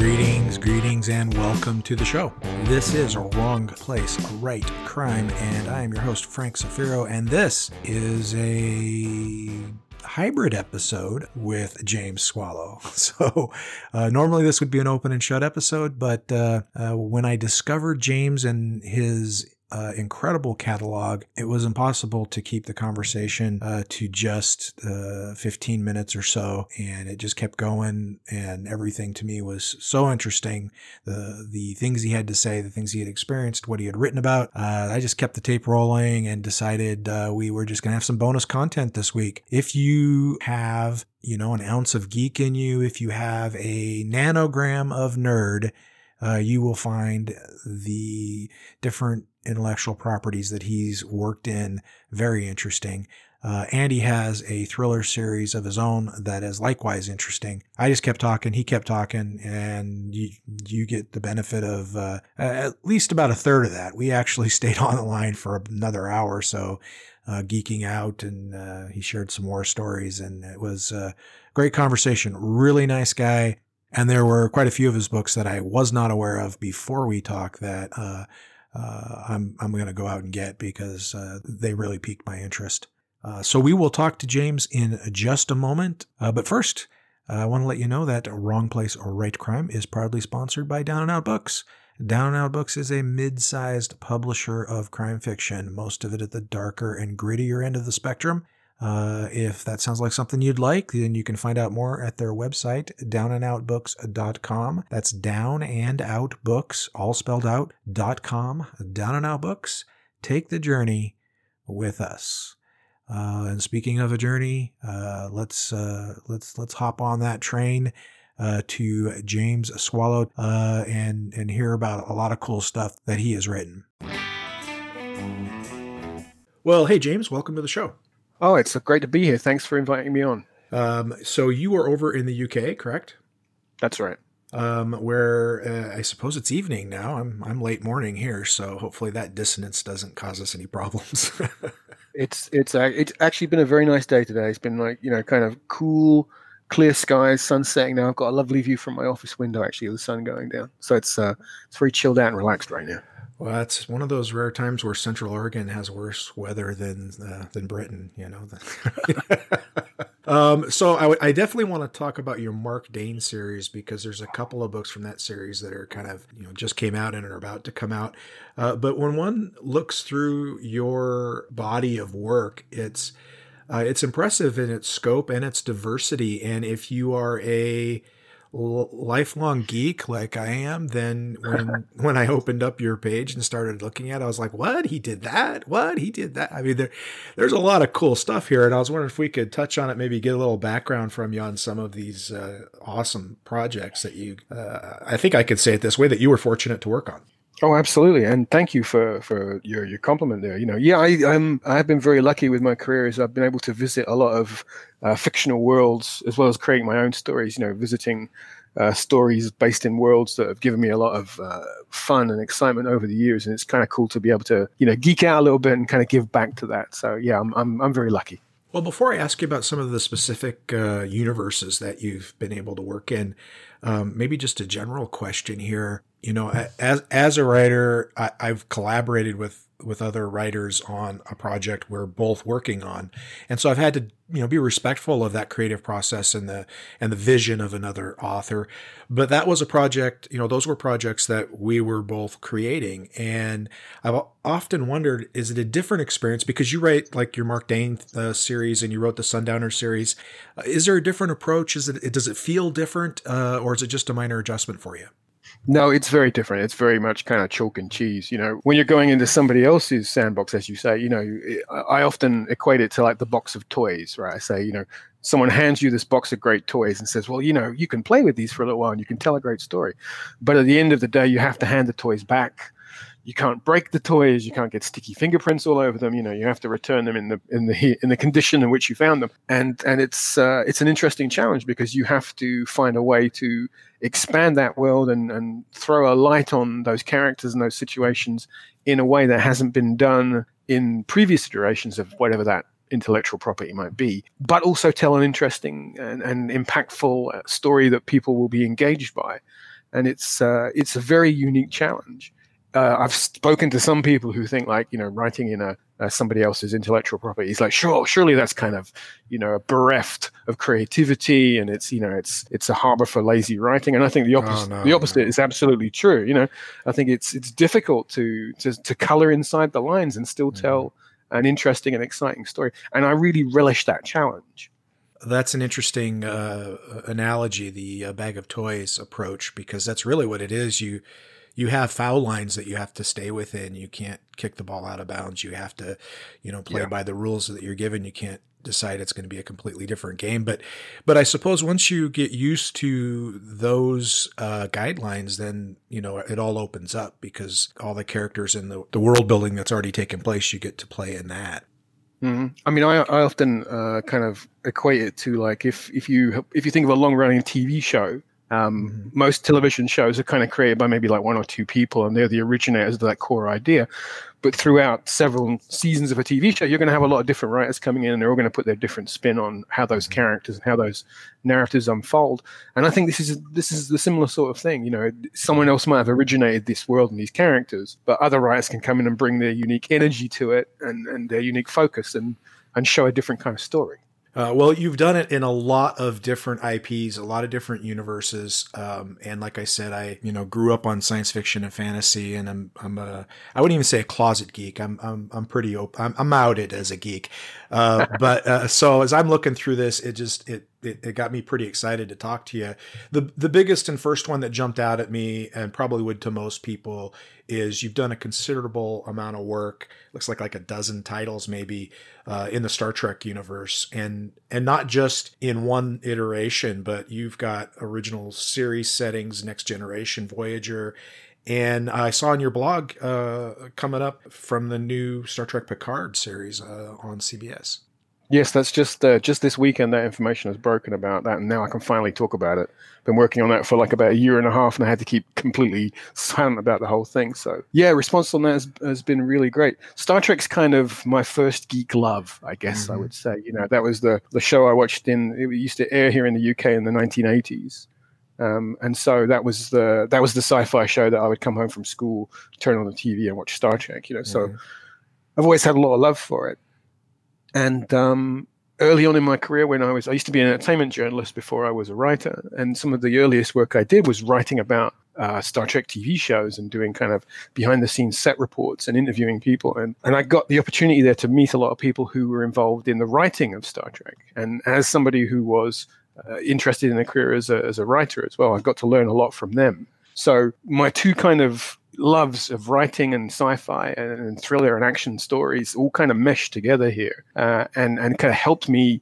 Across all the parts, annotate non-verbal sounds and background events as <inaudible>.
Greetings, greetings, and welcome to the show. This is a wrong place, a right crime, and I am your host, Frank Zafiro, and this is a hybrid episode with James Swallow. <laughs> So, uh, normally this would be an open and shut episode, but uh, uh, when I discovered James and his uh, incredible catalog. It was impossible to keep the conversation uh, to just uh, 15 minutes or so, and it just kept going. And everything to me was so interesting. The the things he had to say, the things he had experienced, what he had written about. Uh, I just kept the tape rolling and decided uh, we were just going to have some bonus content this week. If you have you know an ounce of geek in you, if you have a nanogram of nerd. Uh, you will find the different intellectual properties that he's worked in very interesting. Uh, Andy has a thriller series of his own that is likewise interesting. I just kept talking, he kept talking, and you, you get the benefit of uh, at least about a third of that. We actually <laughs> stayed on the line for another hour or so, uh, geeking out, and uh, he shared some more stories, and it was a great conversation. Really nice guy. And there were quite a few of his books that I was not aware of before we talked that uh, uh, I'm I'm going to go out and get because uh, they really piqued my interest. Uh, so we will talk to James in just a moment. Uh, but first, I want to let you know that Wrong Place or Right Crime is proudly sponsored by Down and Out Books. Down and Out Books is a mid-sized publisher of crime fiction, most of it at the darker and grittier end of the spectrum. Uh, if that sounds like something you'd like, then you can find out more at their website, downandoutbooks.com. That's down and out books, all spelled out, dot com, down and out books. Take the journey with us. Uh, and speaking of a journey, uh, let's uh, let's let's hop on that train uh, to James Swallow and and hear about a lot of cool stuff that he has written. Well, hey James, welcome to the show. Oh, it's great to be here. Thanks for inviting me on. Um, so you are over in the UK, correct? That's right. Um, where uh, I suppose it's evening now. I'm I'm late morning here, so hopefully that dissonance doesn't cause us any problems. <laughs> it's it's uh, it's actually been a very nice day today. It's been like you know kind of cool, clear skies, sun setting. Now I've got a lovely view from my office window. Actually, of the sun going down. So it's uh, it's very chilled out and relaxed right now. Well, that's one of those rare times where Central Oregon has worse weather than uh, than Britain. You know. <laughs> um, so I, w- I definitely want to talk about your Marc Dane series because there's a couple of books from that series that are kind of you know just came out and are about to come out. Uh, but when one looks through your body of work, it's uh, it's impressive in its scope and its diversity. And if you are a lifelong geek like I am, then when <laughs> when I opened up your page and started looking at it, I was like, "What? He did that? What? He did that?" I mean, there there's a lot of cool stuff here, and I was wondering if we could touch on it, maybe get a little background from you on some of these uh, awesome projects that you. Uh, I think I could say it this way: that you were fortunate to work on. Oh, absolutely, and thank you for for your your compliment there. You know, yeah, I I'm I've been very lucky with my career as I've been able to visit a lot of uh, fictional worlds as well as creating my own stories. You know, visiting uh, stories based in worlds that have given me a lot of uh, fun and excitement over the years, and it's kind of cool to be able to you know geek out a little bit and kind of give back to that. So yeah, I'm I'm, I'm very lucky. Well, before I ask you about some of the specific uh, universes that you've been able to work in, um, maybe just a general question here. You know, as as a writer, I, I've collaborated with with other writers on a project we're both working on, and so I've had to you know be respectful of that creative process and the and the vision of another author. But that was a project. You know, those were projects that we were both creating, and I've often wondered: is it a different experience because you write like your Marc Dane uh, series and you wrote the Sundowner series? Uh, is there a different approach? Is it does it feel different, uh, or is it just a minor adjustment for you? No, it's very different. It's very much kind of chalk and cheese. You know, when you're going into somebody else's sandbox, as you say, you know, I often equate it to like the box of toys, right? I say, you know, someone hands you this box of great toys and says, well, you know, you can play with these for a little while and you can tell a great story. But at the end of the day, you have to hand the toys back you can't break the toys you can't get sticky fingerprints all over them you know you have to return them in the in the <laughs> in the condition in which you found them and and it's uh, it's an interesting challenge because you have to find a way to expand that world and and throw a light on those characters and those situations in a way that hasn't been done in previous iterations of whatever that intellectual property might be, but also tell an interesting and, and impactful uh, story that people will be engaged by. and it's uh, it's a very unique challenge. Uh, I've spoken to some people who think like you know writing in a uh, somebody else's intellectual property is like sure surely that's kind of you know a bereft of creativity and it's you know it's it's a harbor for lazy writing and I think the opposite oh, no, the opposite no. is absolutely true you know I think it's it's difficult to to, to color inside the lines and still mm-hmm. tell an interesting and exciting story and I really relish that challenge that's an interesting uh, analogy, the uh, bag of toys approach, because that's really what it is. You you have foul lines that you have to stay within. You can't kick the ball out of bounds. You have to, you know, play yeah. by the rules that you're given. You can't decide it's going to be a completely different game. But, but I suppose once you get used to those uh, guidelines, then you know it all opens up because all the characters in the the world building that's already taken place, you get to play in that. Mm-hmm. I mean, I, I often uh, kind of equate it to like if if you if you think of a long running TV show, um, mm-hmm. Most television shows are kind of created by maybe like one or two people, and they're the originators of that core idea. But throughout several seasons of a TV show, you're going to have a lot of different writers coming in, and they're all going to put their different spin on how those mm-hmm. characters and how those narratives unfold. And I think this is this is the similar sort of thing. You know, someone else might have originated this world and these characters, but other writers can come in and bring their unique energy to it and, and their unique focus and and show a different kind of story. Uh, well, you've done it in a lot of different IPs, a lot of different universes, um, and like I said, I you know grew up on science fiction and fantasy, and I'm I'm a I wouldn't even say a closet geek. I'm I'm I'm pretty open. I'm, I'm outed as a geek, uh, <laughs> but uh, so as I'm looking through this, it just it it, it got me pretty excited to talk to you. The the biggest and first one that jumped out at me, and probably would to most people, is you've done a considerable amount of work. Looks like like a dozen titles maybe uh, in the Star Trek universe, and and not just in one iteration, but you've got original series settings, Next Generation, Voyager. And I saw on your blog uh, coming up from the new Star Trek Picard series uh, on CBS. Yes, that's just uh, just this weekend that information has broken about that, and now I can finally talk about it. Been working on that for like about a year and a half, and I had to keep completely <laughs> silent about the whole thing. So yeah, response on that has, has been really great. Star Trek's kind of my first geek love, I guess mm-hmm. I would say. You know, that was the the show I watched in. It used to air here in the UK in the 1980s. Um, and so that was the that was the sci-fi show that I would come home from school, turn on the TV, and watch Star Trek. You know, so mm-hmm. I've always had a lot of love for it. And um, early on in my career, when I was, I used to be an entertainment journalist before I was a writer. And some of the earliest work I did was writing about uh, Star Trek TV shows and doing kind of behind the scenes set reports and interviewing people. And, and I got the opportunity there to meet a lot of people who were involved in the writing of Star Trek. And as somebody who was uh, interested in a career as a, as a writer as well, I got to learn a lot from them. So my two kind of loves of writing and sci-fi and, and, thriller and action stories all kind of meshed together here uh, and and kind of helped me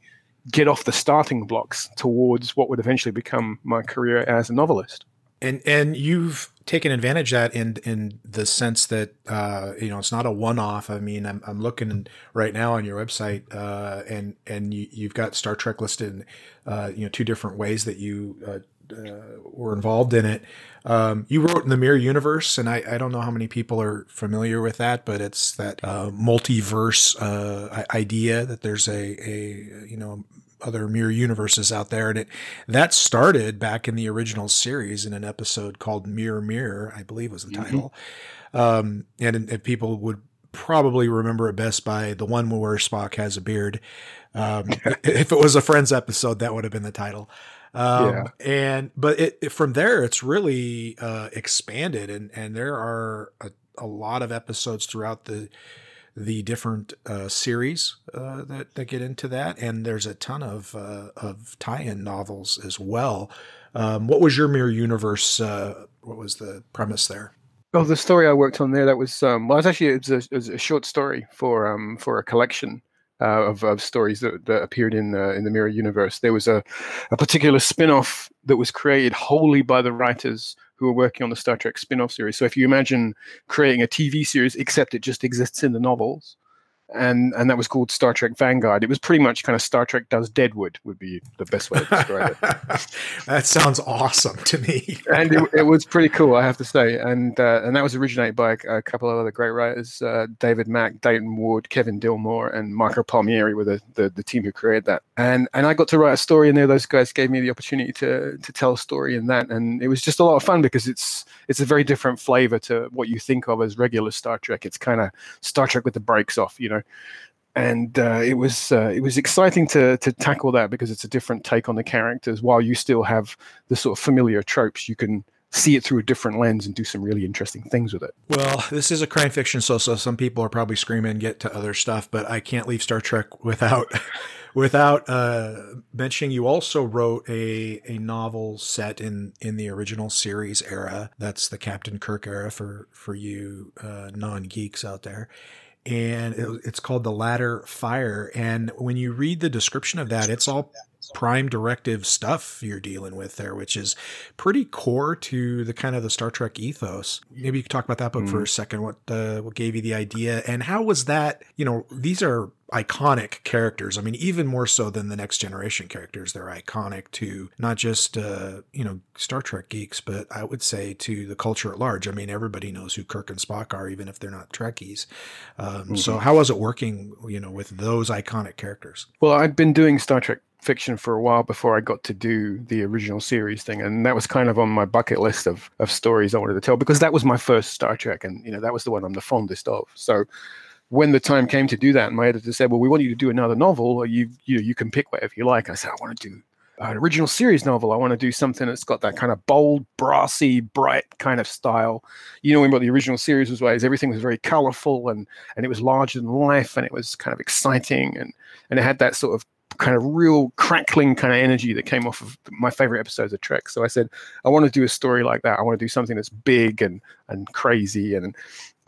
get off the starting blocks towards what would eventually become my career as a novelist. And and you've taken advantage of that in in the sense that uh, you know it's not a one-off. I mean i'm, I'm looking right now on your website uh, and and you, have got star trek listed in uh, you know two different ways that you uh, were involved in it. Um, you wrote in the Mirror Universe, and I, I, don't know how many people are familiar with that, but it's that uh, multiverse uh, idea that there's a, a you know other mirror universes out there, and it that started back in the original series in an episode called Mirror Mirror, I believe was the mm-hmm. title, um, and, and people would probably remember it best by the one where Spock has a beard. Um, <laughs> if it was a Friends episode, that would have been the title. Um, yeah. And but it, it, from there, it's really uh, expanded, and and there are a, a lot of episodes throughout the the different uh, series uh, that that get into that, and there's a ton of uh, of tie-in novels as well. Um, what was your mirror universe? Uh, what was the premise there? Oh, the story I worked on there that was um, well, it was actually it was a, it was a short story for um, for a collection uh, of, of stories that, that appeared in uh, in the Mirror universe. There was a, a particular spin-off that was created wholly by the writers who were working on the Star Trek spin-off series. So if you imagine creating a TV series, except it just exists in the novels, and and that was called Star Trek Vanguard. It was pretty much kind of Star Trek does Deadwood would be the best way to describe it. <laughs> that sounds awesome to me. and it, it, was pretty cool, I have to say. And uh, and that was originated by a, a, couple of other great writers: uh, David Mack, Dayton Ward, Kevin Dilmore, and Marco Palmieri were the, the, the team who created that. And and I got to write a story in there. Those guys gave me the opportunity to to tell a story in that, and it was just a lot of fun because it's it's a very different flavor to what you think of as regular Star Trek. It's kind of Star Trek with the brakes off, you know and uh, it was uh, it was exciting to to tackle that because it's a different take on the characters while you still have the sort of familiar tropes you can see it through a different lens and do some really interesting things with it. Well, this is a crime fiction, so so some people are probably screaming get to other stuff, but I can't leave Star Trek without <laughs> without uh, mentioning you also wrote a a novel set in in the original series era. That's the Captain Kirk era for for you uh, non geeks out there and it's called the Latter Fire. And when you read the description of that it's all prime directive stuff you're dealing with there which is pretty core to the kind of the star trek ethos. Maybe you could talk about that book mm. for a second what uh, what gave you the idea? And how was that you know these are iconic characters. I mean, even more so than the next generation characters, they're iconic to not just uh, you know Star Trek geeks, but I would say to the culture at large. I mean, everybody knows who Kirk and Spock are, even if they're not Trekkies. Um, mm-hmm. So, how was it working, you know, with those iconic characters? Well, I'd been doing Star Trek fiction for a while before I got to do the original series thing, and that was kind of on my bucket list of of stories I wanted to tell because that was my first Star Trek, and you know that was the one I'm the fondest of. So when the time came to do that, my editor said, "Well, we want you to do another novel, or you you you can pick whatever you like." I said, "I want to do an original series novel. I want to do something that's got that kind of bold, brassy, bright kind of style. You know, what the original series was was everything was very colorful and and it was larger than life and it was kind of exciting and and it had that sort of kind of real crackling kind of energy that came off of my favorite episodes of Trek. So I said, I want to do a story like that. I want to do something that's big and and crazy and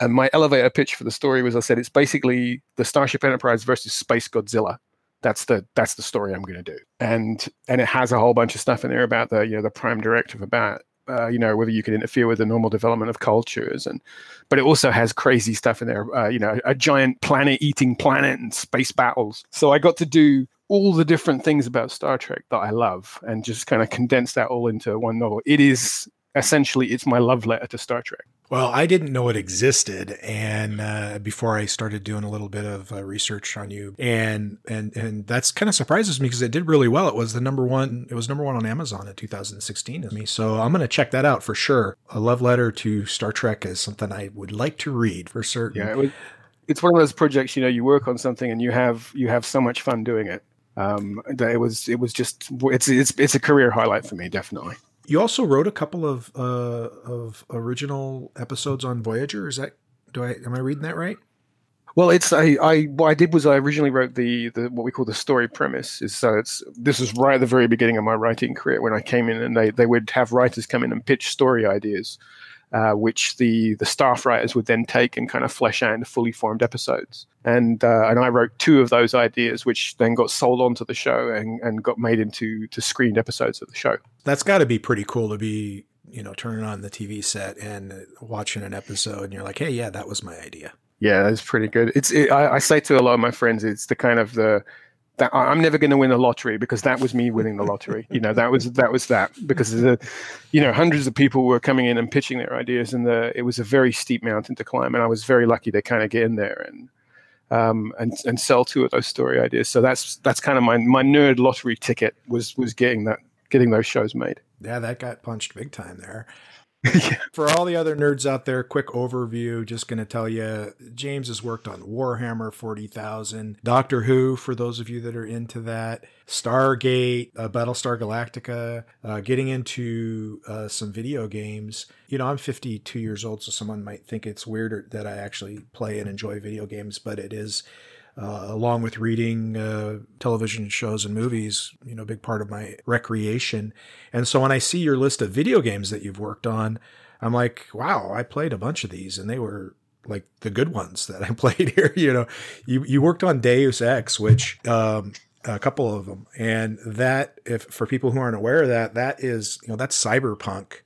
and my elevator pitch for the story was I said it's basically the Starship Enterprise versus Space Godzilla. That's the that's the story I'm going to do. And and it has a whole bunch of stuff in there about the you know the prime directive about uh, you know whether you can interfere with the normal development of cultures and but it also has crazy stuff in there uh, you know a giant planet eating planet and space battles so i got to do all the different things about star trek that i love and just kind of condense that all into one novel it is essentially it's my love letter to Star Trek. Well, I didn't know it existed, and uh, before I started doing a little bit of uh, research on you, and and and that's kind of surprises me because it did really well. It was the number one. It was number one on Amazon in 2016 to me, so I'm going to check that out for sure. A love letter to Star Trek is something I would like to read for certain. Yeah, it was, it's one of those projects. You know, you work on something and you have you have so much fun doing it. Um, that it was it was just it's it's it's a career highlight for me, definitely. You also wrote a couple of uh, of original episodes on Voyager. Is that do I am I reading that right? Well, it's I, I what I did was I originally wrote the the what we call the story premise. Is so it's this was right at the very beginning of my writing career when I came in and they they would have writers come in and pitch story ideas uh, which the the staff writers would then take and kind of flesh out into fully formed episodes. And uh, and I wrote two of those ideas, which then got sold onto the show and, and got made into to screened episodes of the show. That's got to be pretty cool to be you know turning on the TV set and watching an episode, and you're like, hey, yeah, that was my idea. Yeah, that's pretty good. It's it, I, I say to a lot of my friends, it's the kind of the that I'm never going to win the lottery because that was me winning the lottery. you know, that was that was that because the, you know, hundreds of people were coming in and pitching their ideas, and the it was a very steep mountain to climb, and I was very lucky to kind of get in there and um, and and sell two of those story ideas. So that's that's kind of my my nerd lottery ticket was was getting that getting those shows made. Yeah, that got punched big time there. <laughs> yeah. For all the other nerds out there, quick overview. Just going to tell you, James has worked on Warhammer 40,000, Doctor Who, for those of you that are into that, Stargate, uh, Battlestar Galactica, uh, getting into uh, some video games. You know, I'm 52 years old, so someone might think it's weird that I actually play and enjoy video games, but it is uh, along with reading uh, television shows and movies, you know, a big part of my recreation. And so when I see your list of video games that you've worked on, I'm like, wow, I played a bunch of these and they were like the good ones that I <laughs> played here. you know, you, you worked on Deus Ex, which, um, a couple of them. And that, if for people who aren't aware of that, that is, you know, that's cyberpunk.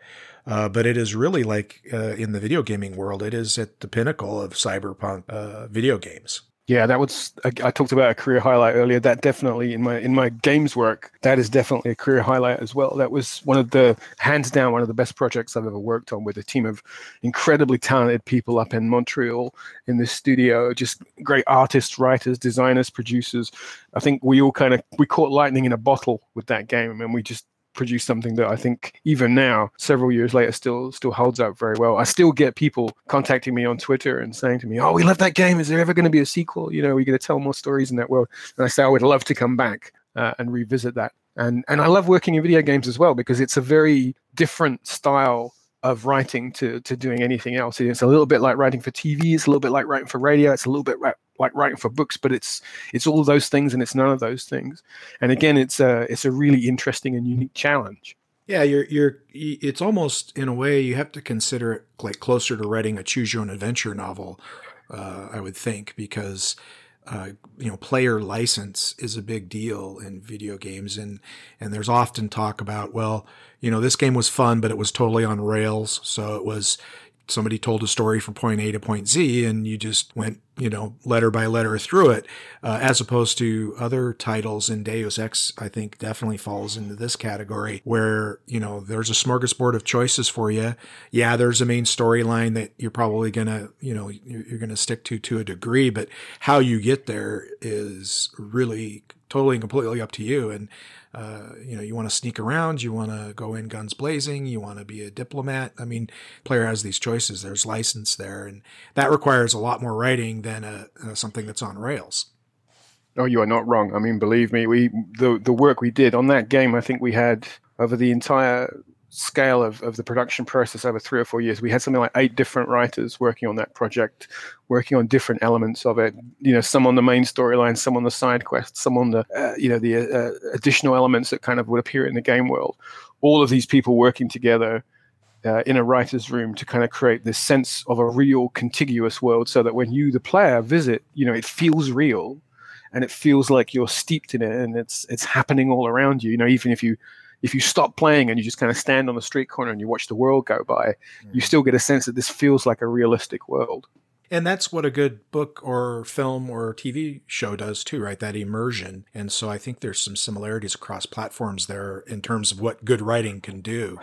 Uh, but it is really like uh, in the video gaming world, it is at the pinnacle of cyberpunk uh, video games. Yeah, that was I, I, talked about a career highlight earlier. That definitely in my in my games work, that is definitely a career highlight as well. That was one of the hands down one of the best projects I've ever worked on with a team of incredibly talented people up in Montreal in this studio. Just great artists, writers, designers, producers. I think we all kind of we caught lightning in a bottle with that game, and we just produce something that I think even now, several years later, still still holds up very well. I still get people contacting me on Twitter and saying to me, "Oh, we love that game. Is there ever going to be a sequel? You know, are we going to tell more stories in that world?" And I say, "I would love to come back uh, and revisit that." And and I love working in video games as well because it's a very different style of writing to to doing anything else. It's a little bit like writing for TV. It's a little bit like writing for radio. It's a little bit like writing for books, but it's it's all those things and it's none of those things. And again, it's a it's a really interesting and unique challenge. Yeah, you're you're it's almost in a way you have to consider it like closer to writing a choose your own adventure novel. Uh, I would think because uh, you know player license is a big deal in video games and and there's often talk about well you know this game was fun but it was totally on rails so it was somebody told a story from point A to point Z and you just went, you know, letter by letter through it, uh, as opposed to other titles in Deus Ex, I think definitely falls into this category where, you know, there's a smorgasbord of choices for you. Yeah, there's a main storyline that you're probably going to, you know, you're going to stick to to a degree, but how you get there is really totally and completely up to you. And, uh, you know, you want to sneak around, you want to go in guns blazing, you want to be a diplomat. I mean, player has these choices. There's license there, and that requires a lot more writing than a, a something that's on rails. Oh, you are not wrong. I mean, believe me, we the the work we did on that game. I think we had over the entire scale of, of the production process over three or four years, we had something like eight different writers working on that project, working on different elements of it. You know, some on the main storyline, some on the side quests, some on the uh, you know the uh, additional elements that kind of would appear in the game world. All of these people working together uh, in a writer's room to kind of create this sense of a real contiguous world, so that when you, the player, visit, you know, it feels real, and it feels like you're steeped in it, and it's it's happening all around you. You know, even if you if you stop playing and you just kind of stand on the street corner and you watch the world go by, mm. you still get a sense that this feels like a realistic world. And that's what a good book or film or TV show does too, right? That immersion. And so I think there's some similarities across platforms there in terms of what good writing can do.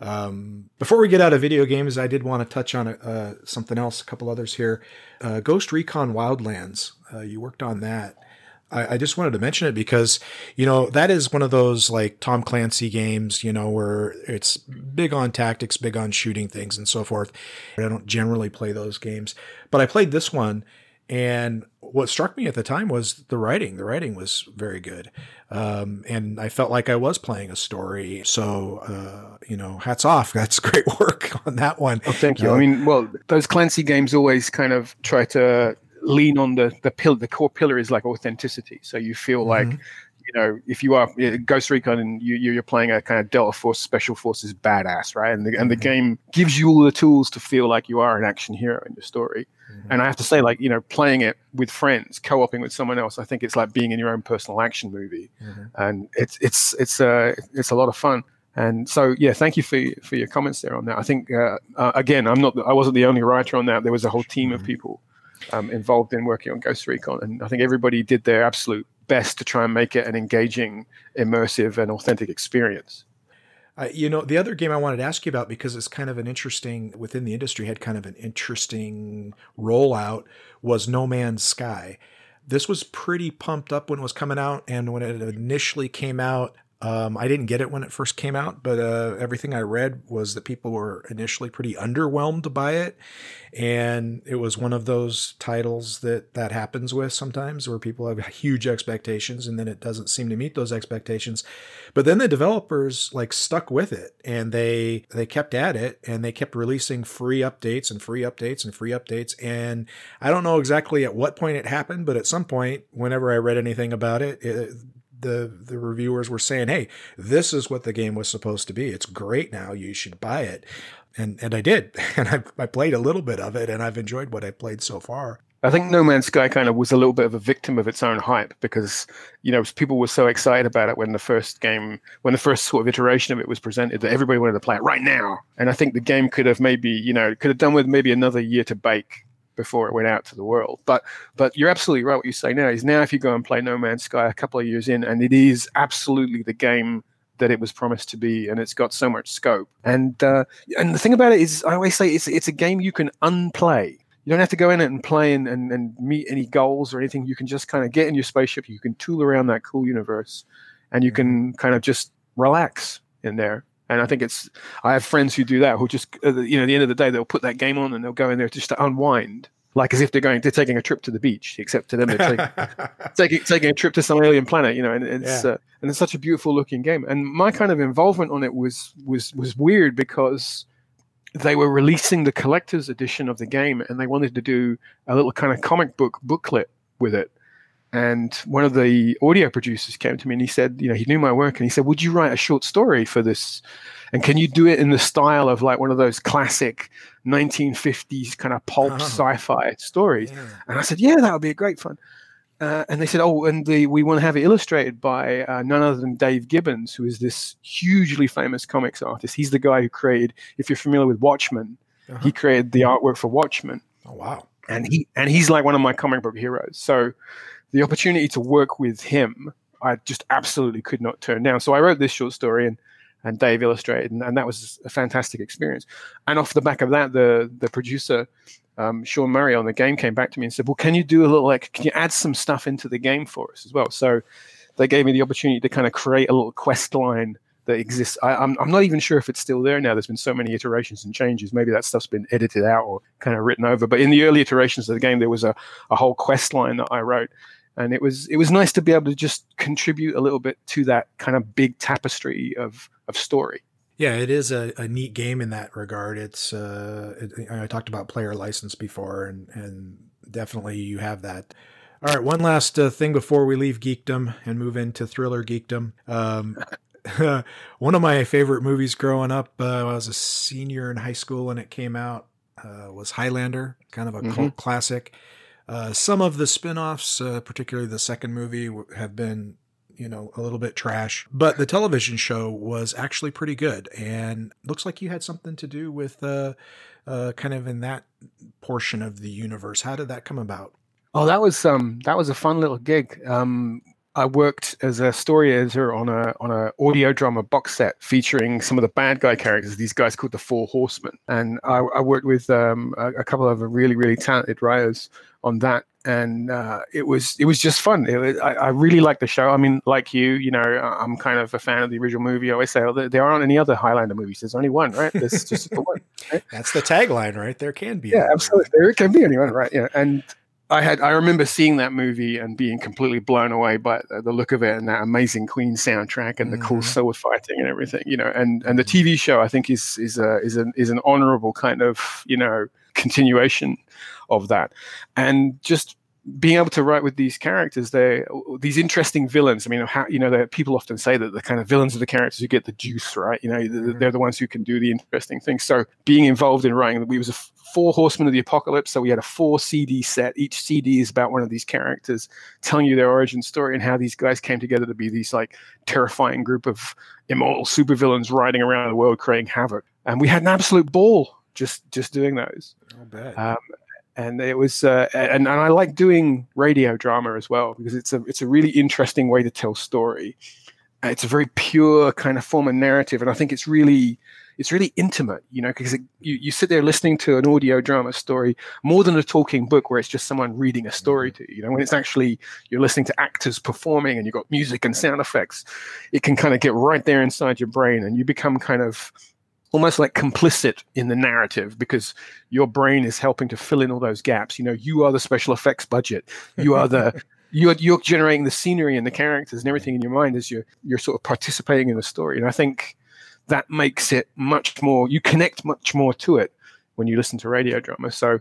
Um, before we get out of video games, I did want to touch on uh, something else, a couple others here. Uh, Ghost Recon Wildlands, uh, you worked on that. I, I, just wanted to mention it because, you know, that is one of those like Tom Clancy games, you know, where it's big on tactics, big on shooting things and so forth. I don't generally play those games, but I played this one. And what struck me at the time was the writing. The writing was very good. Um, and I felt like I was playing a story. So, uh, you know, hats off. <laughs> That's great work on that one. Oh, thank you. Uh, I mean, well, those Clancy games always kind of try to lean on the the pill the core pillar is like authenticity so you feel mm-hmm. like you know if you are ghost recon and you you're playing a kind of delta force special forces badass right and the, and the mm-hmm. game gives you all the tools to feel like you are an action hero in the story mm-hmm. and i have to say like you know playing it with friends co-oping with someone else i think it's like being in your own personal action movie mm-hmm. and it's it's it's uh it's a lot of fun and so, yeah, thank you for for your comments there on that. I think uh, uh, again, I'm not I wasn't the only writer on that. There was a whole team of mm-hmm. people um, involved in working on Ghost Recon, and I think everybody did their absolute best to try and make it an engaging, immersive, and authentic experience. Uh, you know, the other game I wanted to ask you about because it's kind of an interesting within the industry had kind of an interesting rollout was No Man's Sky. This was pretty pumped up when it was coming out, and when it initially came out, um, I didn't get it when it first came out, but uh, everything I read was that people were initially pretty underwhelmed by it, and it was one of those titles that that happens with sometimes, where people have huge expectations and then it doesn't seem to meet those expectations. But then the developers like stuck with it, and they they kept at it, and they kept releasing free updates and free updates and free updates. And I don't know exactly at what point it happened, but at some point, whenever I read anything about it, it the the reviewers were saying, "Hey, this is what the game was supposed to be. It's great now. You should buy it." And and I did, <laughs> and I I played a little bit of it, and I've enjoyed what I played so far. I think No Man's Sky kind of was a little bit of a victim of its own hype because you know people were so excited about it when the first game, when the first sort of iteration of it was presented, that everybody wanted to play it right now. And I think the game could have maybe you know could have done with maybe another year to bake before it went out to the world. But but you're absolutely right. What you say now is now if you go and play No Man's Sky a couple of years in, and it is absolutely the game that it was promised to be, and it's got so much scope. And uh, and the thing about it is, I always say it's it's a game you can unplay. You don't have to go in it and play and, and, and meet any goals or anything. You can just kind of get in your spaceship. You can tool around that cool universe, and you can kind of just relax in there. And I think it's I have friends who do that who just you know at the end of the day they'll put that game on and they'll go in there just to unwind like as if they're going to taking a trip to the beach, except to them they're taking, <laughs> taking, taking a trip to some alien planet, you know. And it's yeah. uh, and it's such a beautiful looking game. And my kind of involvement on it was was was weird because they were releasing the collector's edition of the game, and they wanted to do a little kind of comic book booklet with it. And one of the audio producers came to me and he said, you know, he knew my work and he said, Would you write a short story for this? And can you do it in the style of like one of those classic 1950s kind of pulp uh-huh. sci-fi stories? Yeah. And I said, Yeah, that would be a great fun. Uh, and they said, "Oh, and the, we want to have it illustrated by uh, none other than Dave Gibbons, who is this hugely famous comics artist. He's the guy who created, if you're familiar with Watchmen, uh-huh. he created the artwork for Watchmen. Oh, wow! And he and he's like one of my comic book heroes. So the opportunity to work with him, I just absolutely could not turn down. So I wrote this short story and and Dave illustrated, and, and that was a fantastic experience. And off the back of that, the the producer um, Sean Murray on the game came back to me and said, "Well, can you do a little like can you add some stuff into the game for us as well?" So they gave me the opportunity to kind of create a little quest line that exists. I, am I'm, I'm not even sure if it's still there now. There's been so many iterations and changes. Maybe that stuff's been edited out or kind of written over. But in the early iterations of the game, there was a, a whole quest line that I wrote and it was it was nice to be able to just contribute a little bit to that kind of big tapestry of of story. Yeah, it is a, a neat game in that regard. It's uh, it, I talked about player license before, and and definitely you have that. All right, one last uh, thing before we leave geekdom and move into thriller geekdom. Um, <laughs> one of my favorite movies growing up, uh, I was a senior in high school and it came out, uh, was Highlander, kind of a mm-hmm. cult classic. Uh, some of the spin-offs, uh, particularly the second movie, have been you know a little bit trash but the television show was actually pretty good and looks like you had something to do with uh, uh kind of in that portion of the universe. How did that come about? Oh that was um that was a fun little gig. Um I worked as a story editor on a on a audio drama box set featuring some of the bad guy characters. These guys called the Four Horsemen, and I, I worked with um, a, a, couple of really really talented writers on that, and uh, it was it was just fun. Was, I, I, really liked the show. I mean, like you, you know, I'm kind of a fan of the original movie. I always say, oh, there, there aren't any other Highlander movies. There's only one, right? There's just the <laughs> one. Right? That's the tagline, right? There can be. Yeah, absolutely. There can be anyone, right? Yeah, and I had I remember seeing that movie and being completely blown away by the look of it and that amazing Queen soundtrack and the mm-hmm. cool sword fighting and everything, you know. And and the mm-hmm. TV show I think is is a is an is an honorable kind of you know continuation of that, and just being able to write with these characters, they these interesting villains. I mean, how, you know, people often say that the kind of villains are the characters who get the juice, right? You know, mm-hmm. they're the ones who can do the interesting things. So being involved in writing, we was a four horsemen of the apocalypse. So we had a four CD set. Each CD is about one of these characters, telling you their origin story and how these guys came together to be these like terrifying group of immortal supervillains riding around the world creating havoc. And we had an absolute ball just just doing those. Um, and it was uh, and, and I like doing radio drama as well because it's a it's a really interesting way to tell story. It's a very pure kind of form of narrative, and I think it's really it's really intimate, you know, because you, you sit there listening to an audio drama story more than a talking book where it's just someone reading a story mm-hmm. to you. You know, when it's actually you're listening to actors performing and you've got music and sound effects, it can kind of get right there inside your brain, and you become kind of almost like complicit in the narrative because your brain is helping to fill in all those gaps. You know, you are the special effects budget. You are the <laughs> you're you're generating the scenery and the characters and everything in your mind as you're you're sort of participating in the story. And I think that makes it much more you connect much more to it when you listen to radio drama. So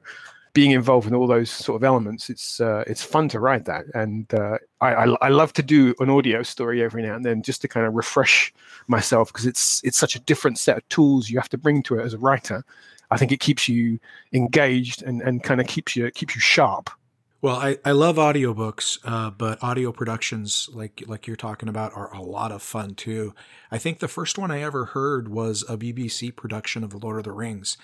being involved in all those sort of elements, it's uh, it's fun to write that, and uh, I, I, I love to do an audio story every now and then just to kind of refresh myself because it's it's such a different set of tools you have to bring to it as a writer. I think it keeps you engaged and, and kind of keeps you keeps you sharp. Well, I, I love audiobooks, uh, but audio productions like like you're talking about are a lot of fun too. I think the first one I ever heard was a BBC production of The Lord of the Rings.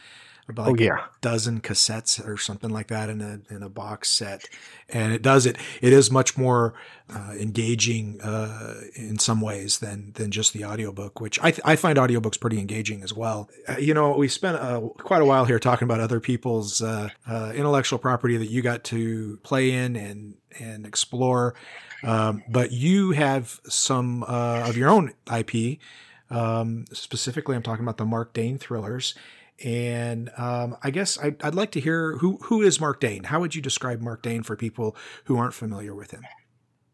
About like oh, yeah. a dozen cassettes or something like that in a in a box set, and it does it. It is much more uh, engaging uh, in some ways than than just the audiobook, which I I find audiobooks pretty engaging as well. Uh, you know, we spent uh, quite a while here talking about other people's uh, uh, intellectual property that you got to play in and and explore, um, but you have some of your own IP. Um, specifically, I'm talking about the Marc Dane thrillers and um, I guess I'd, I'd, like to hear who who is Marc Dane. How would you describe Marc Dane for people who aren't familiar with him?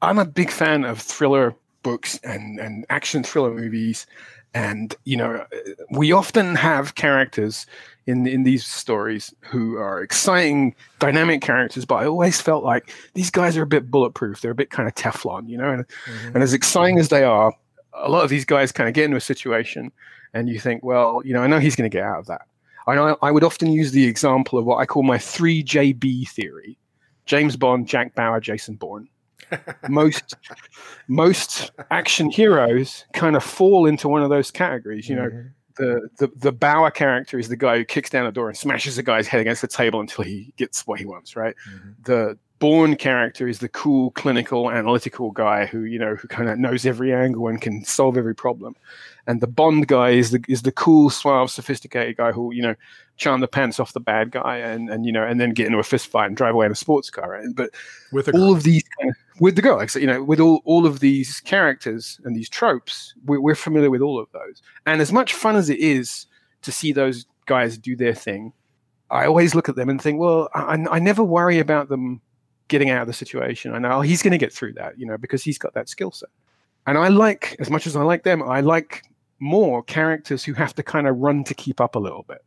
I'm a big fan of thriller books and and action thriller movies, and you know we often have characters in in these stories who are exciting, dynamic characters. But I always felt like these guys are a bit bulletproof. They're a bit kind of Teflon, you know. And mm-hmm. and as exciting as they are, a lot of these guys kind of get into a situation and you think, well, you know, I know he's going to get out of that. I, I would often use the example of what I call my 3JB theory James Bond, Jack Bauer, Jason Bourne. <laughs> most most action heroes kind of fall into one of those categories. You know, mm-hmm. the, the the Bauer character is the guy who kicks down a door and smashes a guy's head against the table until he gets what he wants. Right. Mm-hmm. The Bourne character is the cool, clinical, analytical guy who you know who kind of knows every angle and can solve every problem and the Bond guy is the is the cool, suave, sophisticated guy who you know charm the pants off the bad guy and and you know and then get into a fist fight and drive away in a sports car. Right? But with all of these kind of, with the girl, like so, you know, with all all of these characters and these tropes, we're, we're familiar with all of those. And as much fun as it is to see those guys do their thing, I always look at them and think, well, I, I never worry about them getting out of the situation. I know oh, he's going to get through that, you know, because he's got that skill set. And I like, as much as I like them, I like more characters who have to kind of run to keep up a little bit.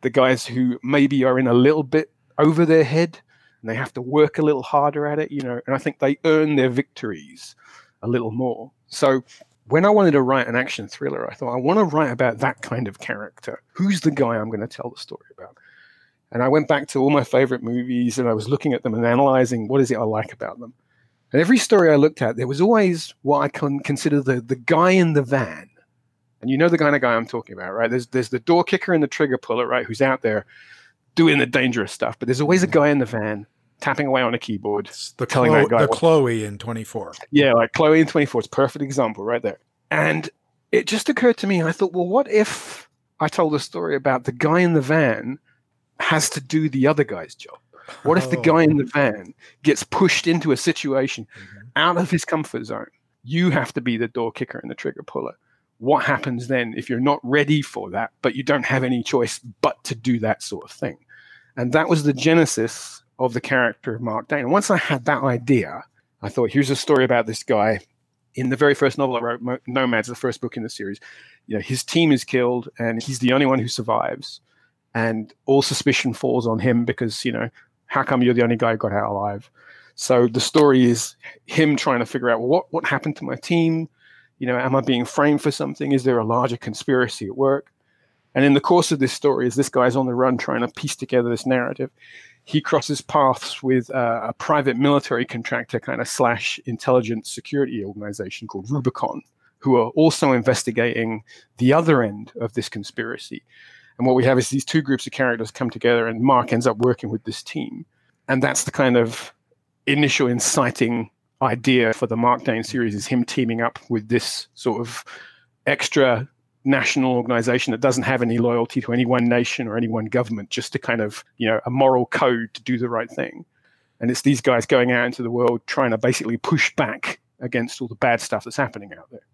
The guys who maybe are in a little bit over their head and they have to work a little harder at it, you know, and I think they earn their victories a little more. So when I wanted to write an action thriller, I thought I want to write about that kind of character. Who's the guy I'm going to tell the story about? And I went back to all my favorite movies and I was looking at them and analyzing what is it I like about them. And every story I looked at, there was always what I can consider the, the guy in the van and you know the kind of guy I'm talking about, right? There's there's the door kicker and the trigger puller, right? Who's out there doing the dangerous stuff, but there's always a guy in the van tapping away on a keyboard, it's the telling Chloe, that guy the Chloe in 24. Yeah, like Chloe in 24. It's perfect example right there. And it just occurred to me, I thought, well, what if I told a story about the guy in the van has to do the other guy's job? What if the guy in the oh. van gets pushed into a situation mm-hmm. out of his comfort zone? You have to be the door kicker and the trigger puller what happens then if you're not ready for that, but you don't have any choice but to do that sort of thing? And that was the genesis of the character of Marc Dane. Once I had that idea, I thought, here's a story about this guy. In the very first novel I wrote, Nomads, the first book in the series, you know, his team is killed and he's the only one who survives. And all suspicion falls on him because, you know, how come you're the only guy who got out alive? So the story is him trying to figure out well, what what happened to my team, you know, am I being framed for something? Is there a larger conspiracy at work? And in the course of this story, as this guy's on the run trying to piece together this narrative, he crosses paths with uh, a private military contractor kind of slash intelligence security organization called Rubicon, who are also investigating the other end of this conspiracy. And what we have is these two groups of characters come together, and Marc ends up working with this team. And that's the kind of initial inciting idea for the Marc Dane series is him teaming up with this sort of extra national organization that doesn't have any loyalty to any one nation or any one government, just to kind of, you know, a moral code to do the right thing. And it's these guys going out into the world trying to basically push back against all the bad stuff that's happening out there.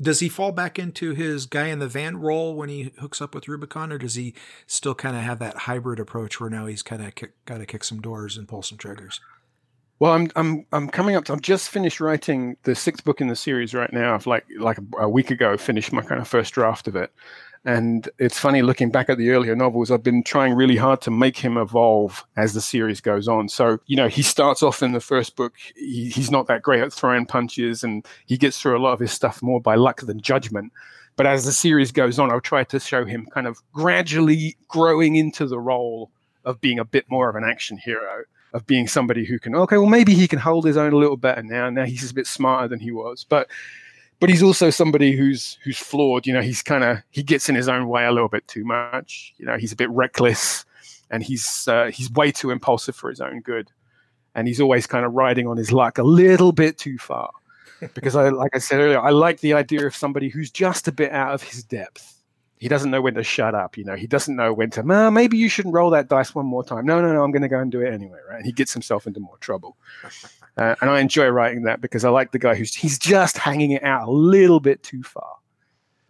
Does he fall back into his guy in the van role when he hooks up with Rubicon, or does he still kind of have that hybrid approach where now he's kind of got to kick some doors and pull some triggers? Well, I'm I'm I'm coming up. To, I've just finished writing the sixth book in the series right now. I've like like a, a, week ago finished my kind of first draft of it, and it's funny looking back at the earlier novels. I've been trying really hard to make him evolve as the series goes on. So you know, he starts off in the first book. He, he's not that great at throwing punches, and he gets through a lot of his stuff more by luck than judgment. But as the series goes on, I'll try to show him kind of gradually growing into the role of being a bit more of an action hero of being somebody who can okay well maybe he can hold his own a little better now now he's a bit smarter than he was but but he's also somebody who's who's flawed. You know, he's kind of he gets in his own way a little bit too much. You know, he's a bit reckless, and he's uh, he's way too impulsive for his own good, and he's always kind of riding on his luck a little bit too far. <laughs> because I, like I said earlier, I like the idea of somebody who's just a bit out of his depth. He doesn't know when to shut up. You know, he doesn't know when to. Nah, maybe you shouldn't roll that dice one more time. No, no, no. I'm going to go and do it anyway. Right? And he gets himself into more trouble. Uh, and I enjoy writing that because I like the guy who's he's just hanging it out a little bit too far,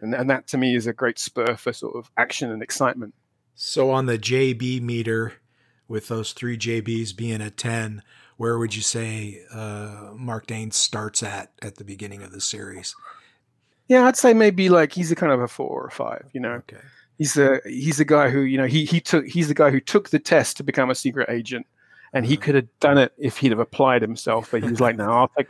and and that to me is a great spur for sort of action and excitement. So on the JB meter, with those three JBs being a ten, where would you say uh, Marc Dane starts at at the beginning of the series? Yeah, I'd say maybe like he's a kind of a four or five. You know, Okay. he's a he's a guy who you know he he took he's the guy who took the test to become a secret agent, and he could have done it if he'd have applied himself. But he was like, no, I'll take.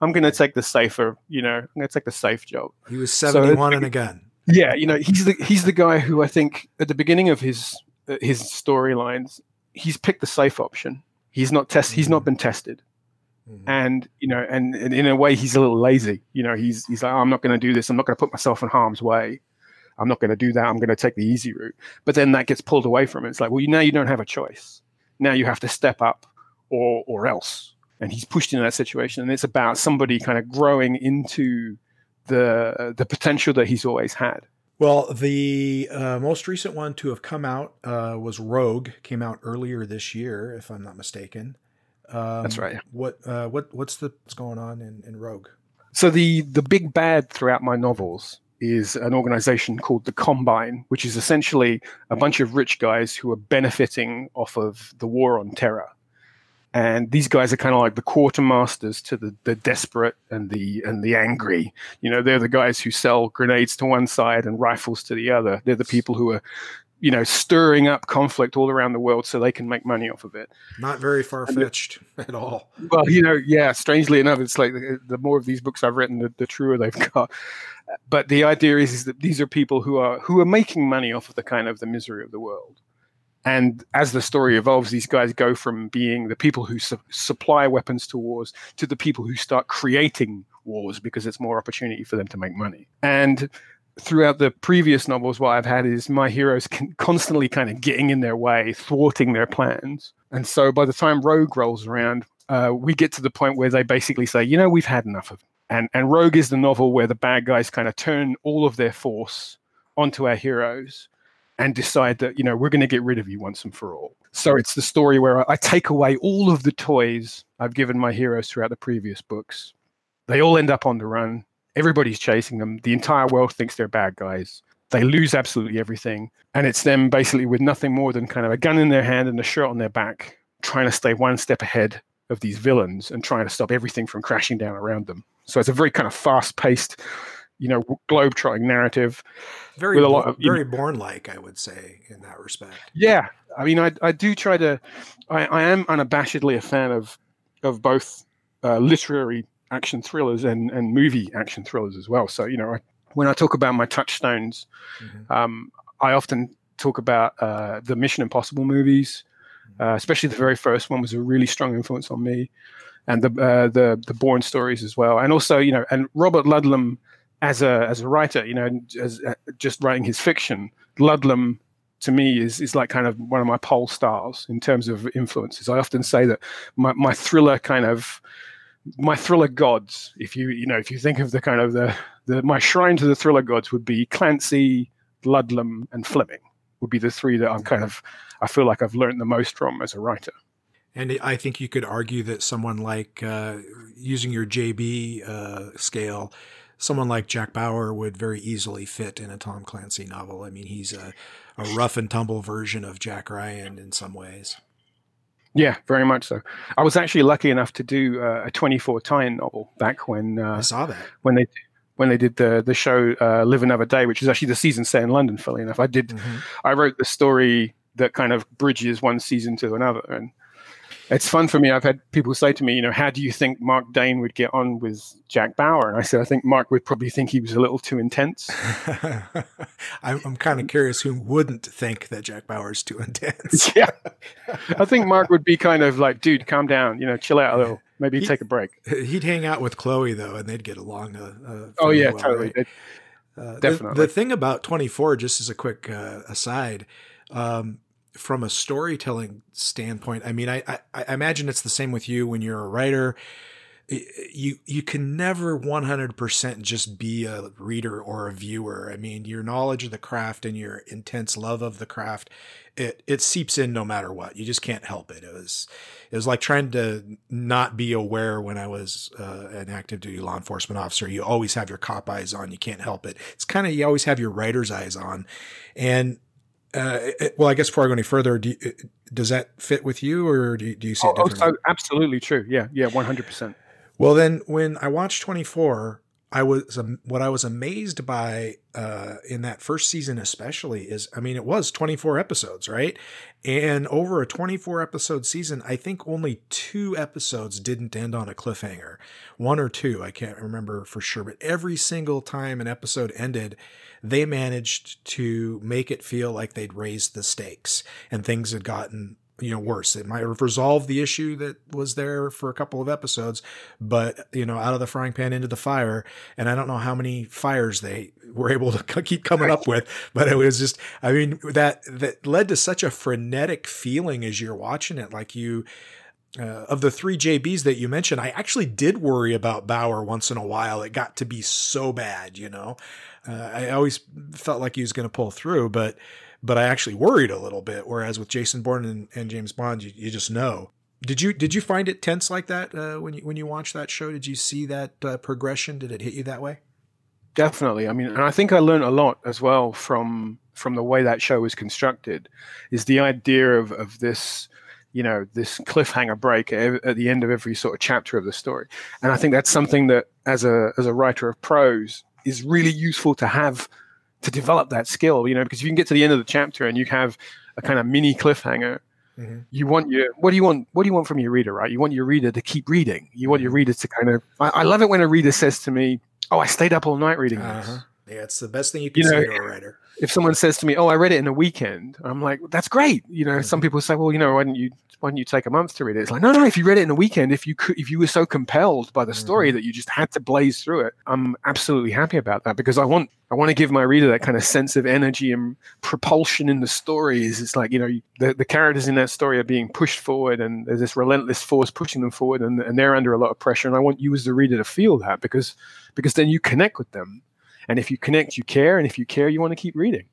I'm going to take the safer. You know, I'm going to take the safe job. He was So it's 71 like- and a gun. Yeah, you know, he's the he's the guy who I think at the beginning of his uh, his storylines, he's picked the safe option. He's not test. He's not been tested, Mhm. and you know, and, and in a way, he's a little lazy. You know, he's he's like, "Oh, I'm not going to do this. I'm not going to put myself in harm's way. I'm not going to do that. I'm going to take the easy route. But then that gets pulled away from it. It's like, well, you now you don't have a choice. Now you have to step up, or or else. And he's pushed into that situation, and it's about somebody kind of growing into the the potential that he's always had. Well, the uh, most recent one to have come out uh, was Rogue. Came out earlier this year, if I'm not mistaken. Um, That's right. What uh, what what's the what's going on in, in Rogue? So the the big bad throughout my novels is an organization called the Combine, which is essentially a bunch of rich guys who are benefiting off of the war on terror. And these guys are kind of like the quartermasters to the, the desperate and the and the angry. You know, they're the guys who sell grenades to one side and rifles to the other. They're the people who are, you know, stirring up conflict all around the world so they can make money off of it. Not very far fetched at all. Well, you know, yeah. Strangely enough, it's like the, the more of these books I've written, the, the truer they've <laughs> got. But the idea is, is that these are people who are who are making money off of the kind of the misery of the world. And as the story evolves, these guys go from being the people who su- supply weapons to wars to the people who start creating wars because it's more opportunity for them to make money. And throughout the previous novels, what I've had is my heroes con- <laughs> constantly kind of getting in their way, thwarting their plans. And so by the time Rogue rolls around, uh, we get to the point where they basically say, you know, we've had enough of. And, and Rogue is the novel where the bad guys kind of turn all of their force onto our heroes and decide that, you know, we're going to get rid of you once and for all. So it's the story where I take away all of the toys I've given my heroes throughout the previous books. They all end up on the run. Everybody's chasing them. The entire world thinks they're bad guys. They lose absolutely everything. And it's them basically with nothing more than kind of a gun in their hand and a shirt on their back, trying to stay one step ahead of these villains and trying to stop everything from crashing down around them. So it's a very kind of fast paced, you know, globe-trotting narrative. Very With a lot of- very Bourne like, I would say, in that respect. Yeah, I mean, I, I do try to. I, I am unabashedly a fan of of both uh, literary action thrillers and and movie action thrillers as well. So you know, I, when I talk about my touchstones, Mhm. um, I often talk about uh, the Mission Impossible movies, uh, especially the very first one was a really strong influence on me, and the uh, the the Bourne stories as well, and also you know, and Robert Ludlum as a as a writer, you know, as uh, just writing his fiction, Ludlum to me is is like kind of one of my pole stars in terms of influences. I often say that my, my thriller kind of my thriller gods, if you you know if you think of the kind of the the my shrine to the thriller gods would be Clancy, Ludlum, and Fleming would be the three that I'm kind of I feel like I've learned the most from as a writer. And I think you could argue that someone like, uh, using your JB uh, scale, someone like Jack Bauer would very easily fit in a Tom Clancy novel. I mean, he's a, a rough and tumble version of Jack Ryan in some ways. Yeah, very much so. I was actually lucky enough to do uh, a 24 tie-in novel back when I uh, saw that. when they when they did the the show uh, Live Another Day, which is actually the season set in London. Funnily enough, I did Mhm. I wrote the story that kind of bridges one season to another, and it's fun for me. I've had people say to me, you know, how do you think Marc Dane would get on with Jack Bauer? And I said, I think Marc would probably think he was a little too intense. <laughs> I'm, I'm kind of curious who wouldn't think that Jack Bauer's too intense. <laughs> yeah, <laughs> I think Marc would be kind of like, dude, calm down, you know, chill out a little. maybe he, take a break. He'd hang out with Chloe though, and they'd get along. Uh, uh oh yeah, well, totally. Right? Uh, Definitely. The, the, thing about 24, just as a quick uh, aside, um, from a storytelling standpoint, I mean, I, I, I imagine it's the same with you when you're a writer. You you can never 100% just be a reader or a viewer. I mean your knowledge of the craft and your intense love of the craft it it seeps in no matter what. You just can't help it. It was it was like trying to not be aware when i was uh, an active duty law enforcement officer. You always have your cop eyes on. You can't help it. It's kind of you always have your writer's eyes on. And uh, it, well, I guess before I go any further, do you, does that fit with you, or do you, do you see it oh, oh, absolutely true. Yeah, yeah, one hundred percent. Well, then when I watched 24, I was um, what I was amazed by uh, in that first season, especially, is I mean, it was 24 episodes, right? And over a 24 episode season, I think only two episodes didn't end on a cliffhanger. One or two, I can't remember for sure, but every single time an episode ended, they managed to make it feel like they'd raised the stakes and things had gotten you know worse it might have resolved the issue that was there for a couple of episodes but you know out of the frying pan into the fire and i don't know how many fires they were able to <laughs> keep coming up with but it was just i mean that that led to such a frenetic feeling as you're watching it like you uh, of the three JBs that you mentioned, I actually did worry about Bauer once in a while. It got to be so bad, you know. Uh, I always felt like he was going to pull through, but but I actually worried a little bit. Whereas with Jason Bourne and, and James Bond, you, you, just know. Did you did you find it tense like that uh, when you when you watched that show? Did you see that uh, progression? Did it hit you that way? Definitely. I mean, and I think I learned a lot as well from from the way that show was constructed. Is the idea of of this you know this cliffhanger break at the end of every sort of chapter of the story and i think that's something that as a as a writer of prose is really useful to have to develop that skill, you know, because if you can get to the end of the chapter and you have a kind of mini cliffhanger, mm-hmm. you want your what do you want what do you want from your reader, right? You want your reader to keep reading. You want your mm-hmm. reader to kind of I, I love it when a reader says to me, Oh, I stayed up all night reading uh-huh. this. Yeah, it's the best thing you can you know, say to a writer. If someone says to me, "Oh, I read it in a weekend," I'm like, "That's great." You know, mm-hmm. some people say, "Well, you know, why don't you why don't you take a month to read it?" It's like, no, no. If you read it in a weekend, if you could, if you were so compelled by the story mm-hmm. that you just had to blaze through it, I'm absolutely happy about that because I want I want to give my reader that kind of sense of energy and propulsion in the stories. It's like you know the the characters in that story are being pushed forward, and there's this relentless force pushing them forward, and, and they're under a lot of pressure. And I want you as the reader to feel that because because then you connect with them and if you connect, you care, and if you care, you want to keep reading.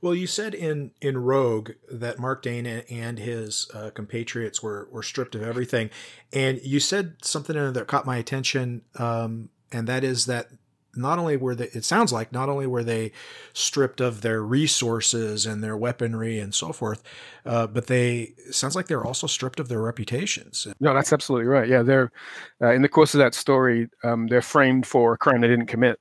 Well, you said in in Rogue that Marc Dana and his uh, compatriots were were stripped of everything, and you said something that caught my attention, um, and that is that not only were they it sounds like not only were they stripped of their resources and their weaponry and so forth uh, but they sounds like they're also stripped of their reputations. No that's absolutely right. Yeah they're uh, in the course of that story um, they're framed for a crime they didn't commit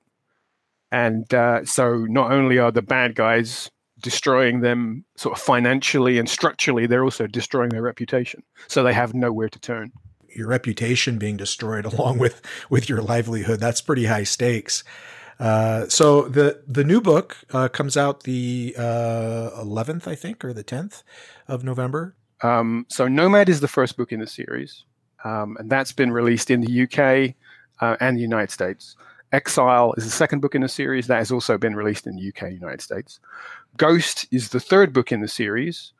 and uh, so not only are the bad guys destroying them sort of financially and structurally, they're also destroying their reputation. So they have nowhere to turn. Your reputation being destroyed <laughs> along with with your livelihood, that's pretty high stakes. Uh, so the the new book uh, comes out the uh, 11th, I think, or the 10th of November. Um, so Nomad is the first book in the series, um, and that's been released in the UK uh, and the United States. Exile is the second book in the series that has also been released in the UK, United States. Ghost is the third book in the series,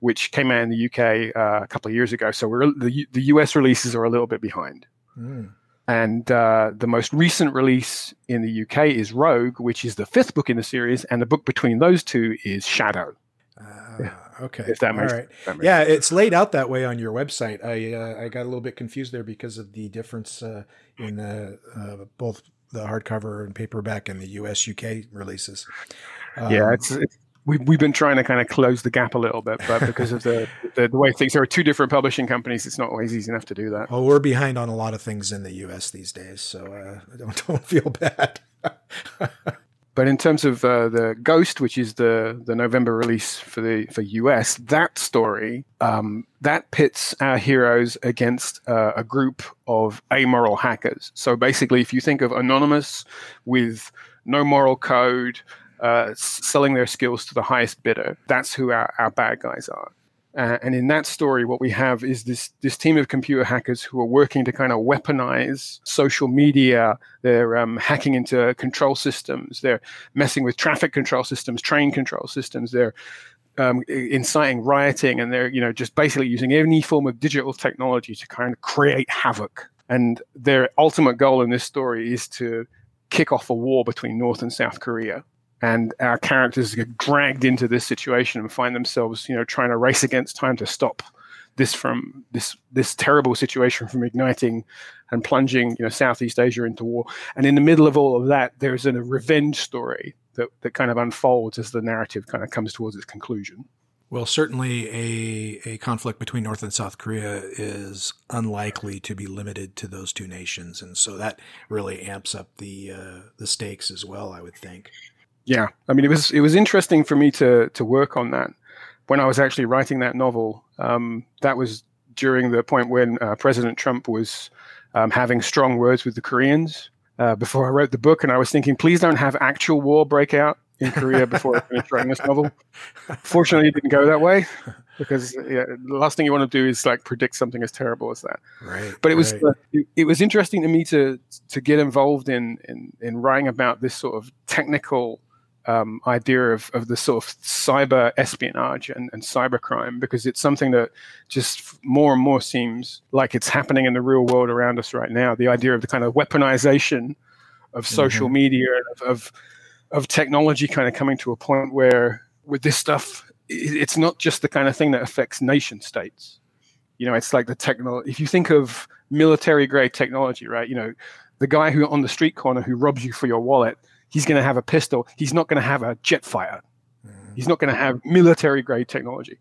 which came out in the UK uh, a couple of years ago. So we're, the, the US releases are a little bit behind. Mm. And uh, the most recent release in the UK is Rogue, which is the fifth book in the series, and the book between those two is Shadow. Uh, okay. If that makes, All right. That makes yeah, sense. it's laid out that way on your website. I uh, I got a little bit confused there because of the difference uh, in the uh, both the hardcover and paperback and the US UK releases. Um, yeah, it's, it's we, we've been trying to kind of close the gap a little bit, but because of the, the, the way things there are two different publishing companies, it's not always easy enough to do that. Well, we're behind on a lot of things in the U.S. these days, so uh, <laughs> don't don't feel bad. <laughs> but in terms of uh, the Ghost, which is the the November release for the for US, that story um, that pits our heroes against uh, a group of amoral hackers. So basically, if you think of Anonymous with no moral code, uh, selling their skills to the highest bidder, that's who our, our bad guys are. Uh, and in that story, what we have is this this team of computer hackers who are working to kind of weaponize social media. They're um, hacking into control systems. They're messing with traffic control systems, train control systems. They're um, inciting rioting, and they're you know just basically using any form of digital technology to kind of create havoc. And their ultimate goal in this story is to kick off a war between North and South Korea and our characters get dragged into this situation and find themselves, you know, trying to race against time to stop this from this this terrible situation from igniting and plunging, you know, Southeast Asia into war. And in the middle of all of that, there's a revenge story that that kind of unfolds as the narrative kind of comes towards its conclusion. Well, certainly a, a conflict between North and South Korea is unlikely to be limited to those two nations, and so that really amps up the uh, the stakes as well. I would think. Yeah, I mean, it was it was interesting for me to to work on that when I was actually writing that novel. Um, that was during the point when uh, President Trump was um, having strong words with the Koreans uh, before I wrote the book, and I was thinking, please don't have actual war break out in Korea before I finish writing this novel. Fortunately, it didn't go that way because yeah, the last thing you want to do is like predict something as terrible as that. Right. But it was right. uh, it, it, was interesting to me to to get involved in in in writing about this sort of technical um, idea of, of the sort of cyber espionage and, and cyber crime because it's something that just more and more seems like it's happening in the real world around us right now. The idea of the kind of weaponization of social mm-hmm. media of, of, of technology kind of coming to a point where with this stuff, it's not just the kind of thing that affects nation states. You know, it's like the technology. If you think of military grade technology, right? You know, the guy who on the street corner who robs you for your wallet he's going to have a pistol. He's not going to have a jet fighter. Mm-hmm. He's not going to have military grade technology.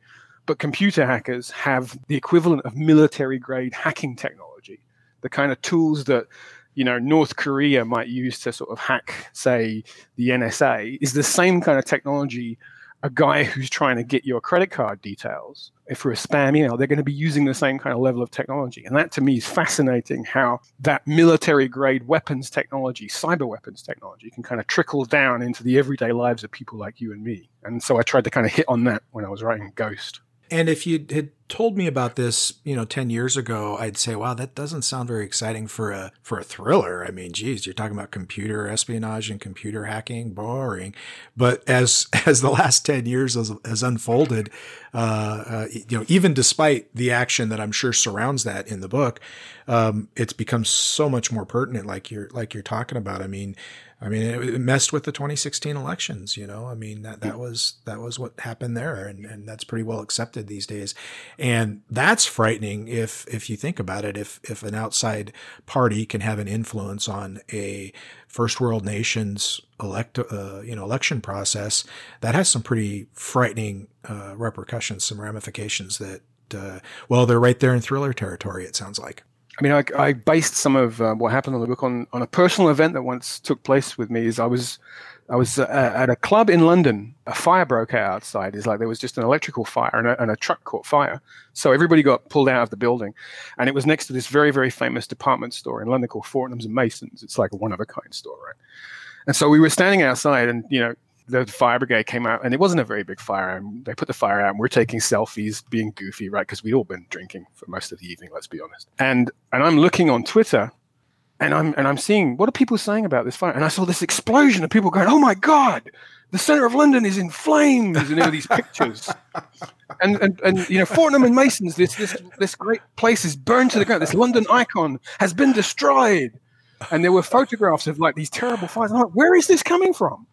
But computer hackers have the equivalent of military grade hacking technology, the kind of tools that you know North Korea might use to sort of hack, say, the NSA, is the same kind of technology a guy who's trying to get your credit card details if for a spam email they're going to be using the same kind of level of technology. And that to me is fascinating how that military grade weapons technology cyber weapons technology can kind of trickle down into the everyday lives of people like you and me. And so i tried to kind of hit on that when i was writing ghost and if you had told me about this, you know, 10 years ago, I'd say, wow, that doesn't sound very exciting for a for a thriller. I mean, geez, you're talking about computer espionage and computer hacking, boring. But as <laughs> as the last 10 years has, has unfolded, uh, uh, you know, even despite the action that I'm sure surrounds that in the book, um, it's become so much more pertinent, like you're like you're talking about. I mean, I mean, it, messed with the 2016 elections. You know, I mean that that was that was what happened there, and, and that's pretty well accepted these days. And that's frightening if if you think about it. If if an outside party can have an influence on a first world nation's elect uh, you know election process, that has some pretty frightening uh, repercussions, some ramifications that uh, well, they're right there in thriller territory. It sounds like. I mean, I, I based some of uh, what happened on the book on, on a personal event that once took place with me. Is I was I was uh, at a club in London. A fire broke out outside. It's like there was just an electrical fire and a, and a truck caught fire. So everybody got pulled out of the building, and it was next to this very very famous department store in London called Fortnum's and Masons. It's like a one of a kind store, right? And so we were standing outside, and you know the fire brigade came out, and it wasn't a very big fire. And they put the fire out, and we're taking selfies, being goofy, right? Because we'd all been drinking for most of the evening. Let's be honest. And and I'm looking on Twitter, and I'm and I'm seeing what are people saying about this fire? And I saw this explosion of people going, "Oh my god!" The center of London is in flames, and there were these pictures, <laughs> and, and and you know Fortnum and Masons, this this this great place is burned to the ground. This London icon has been destroyed, and there were photographs of like these terrible fires. I'm like, where is this coming from?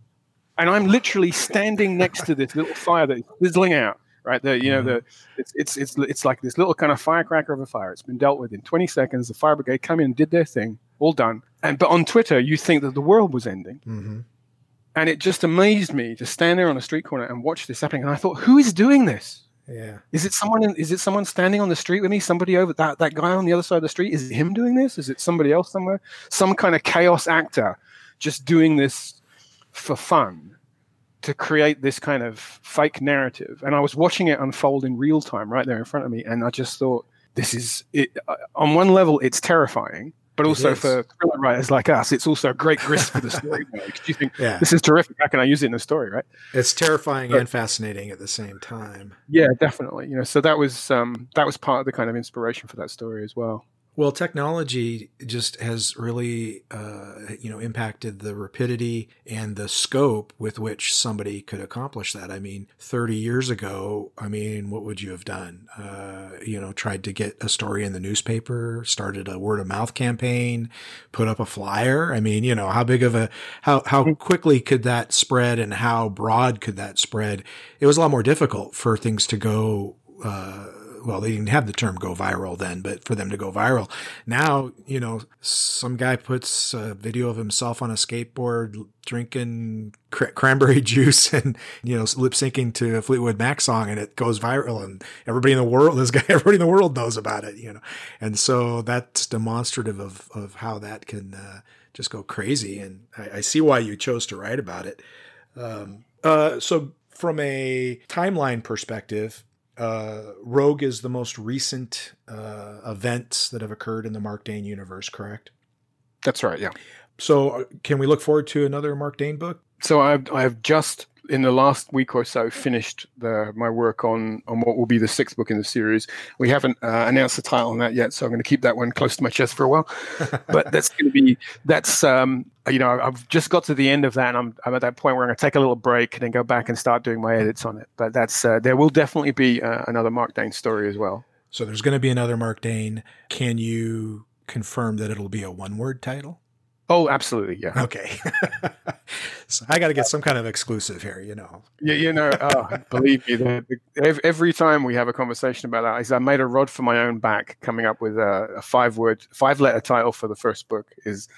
And I'm literally standing next to this little fire that is fizzling out. Right, the you know the it's, it's it's it's like this little kind of firecracker of a fire. It's been dealt with in 20 seconds. The fire brigade come in, did their thing, all done. And but on Twitter, you think that the world was ending, mm-hmm. and it just amazed me to stand there on a street corner and watch this happening. And I thought, who is doing this? Yeah. Is it someone? In, is it someone standing on the street with me? Somebody over that that guy on the other side of the street? Is it him doing this? Is it somebody else somewhere? Some kind of chaos actor just doing this for fun to create this kind of fake narrative. And I was watching it unfold in real time right there in front of me. And I just thought, this is it. Uh, on one level, it's terrifying, but also for thriller writers like us, it's also a great grist for the <laughs> story. Because you think yeah. this is terrific. How can I use it in the story? Right? It's terrifying but, and fascinating at the same time. Yeah, definitely. You know, so that was um, that was part of the kind of inspiration for that story as well. Well, technology just has really, uh, you know, impacted the rapidity and the scope with which somebody could accomplish that. I mean, 30 years ago, I mean, what would you have done? Uh, you know, tried to get a story in the newspaper, started a word of mouth campaign, put up a flyer. I mean, you know, how big of a, how, how mm. quickly could that spread and how broad could that spread? It was a lot more difficult for things to go, uh, well, they didn't have the term go viral then, but for them to go viral. Now, you know, some guy puts a video of himself on a skateboard drinking cr- cranberry <laughs> juice and, you know, lip syncing to a Fleetwood Mac song and it goes viral and everybody in the world, <laughs> this guy, everybody in the world knows about it, you know. And so that's demonstrative of, of how that can uh, just go crazy. And I, I, see why you chose to write about it. Um, uh, so from a timeline perspective, uh, Rogue is the most recent uh, events that have occurred in the Marc Dane universe, correct? That's right. Yeah. So, uh, can we look forward to another Marc Dane book? So, I've I've just in the last week or so finished the, my work on on what will be the sixth book in the series. We haven't uh, announced the title on that yet, so I'm going to keep that one close to my chest for a while. <laughs> but that's going to be that's um, you know I've just got to the end of that, and I'm I'm at that point where I'm going to take a little break and then go back and start doing my edits on it. But that's uh, there will definitely be uh, another Marc Dane story as well. So there's going to be another Marc Dane. Can you confirm that it'll be a one word title? Oh, absolutely, yeah. Okay. <laughs> so I got to get some kind of exclusive here, you know. Yeah, you know, oh, believe me, the, the, every time we have a conversation about that, I made a rod for my own back, coming up with a, a five-word, five-letter title for the first book. Is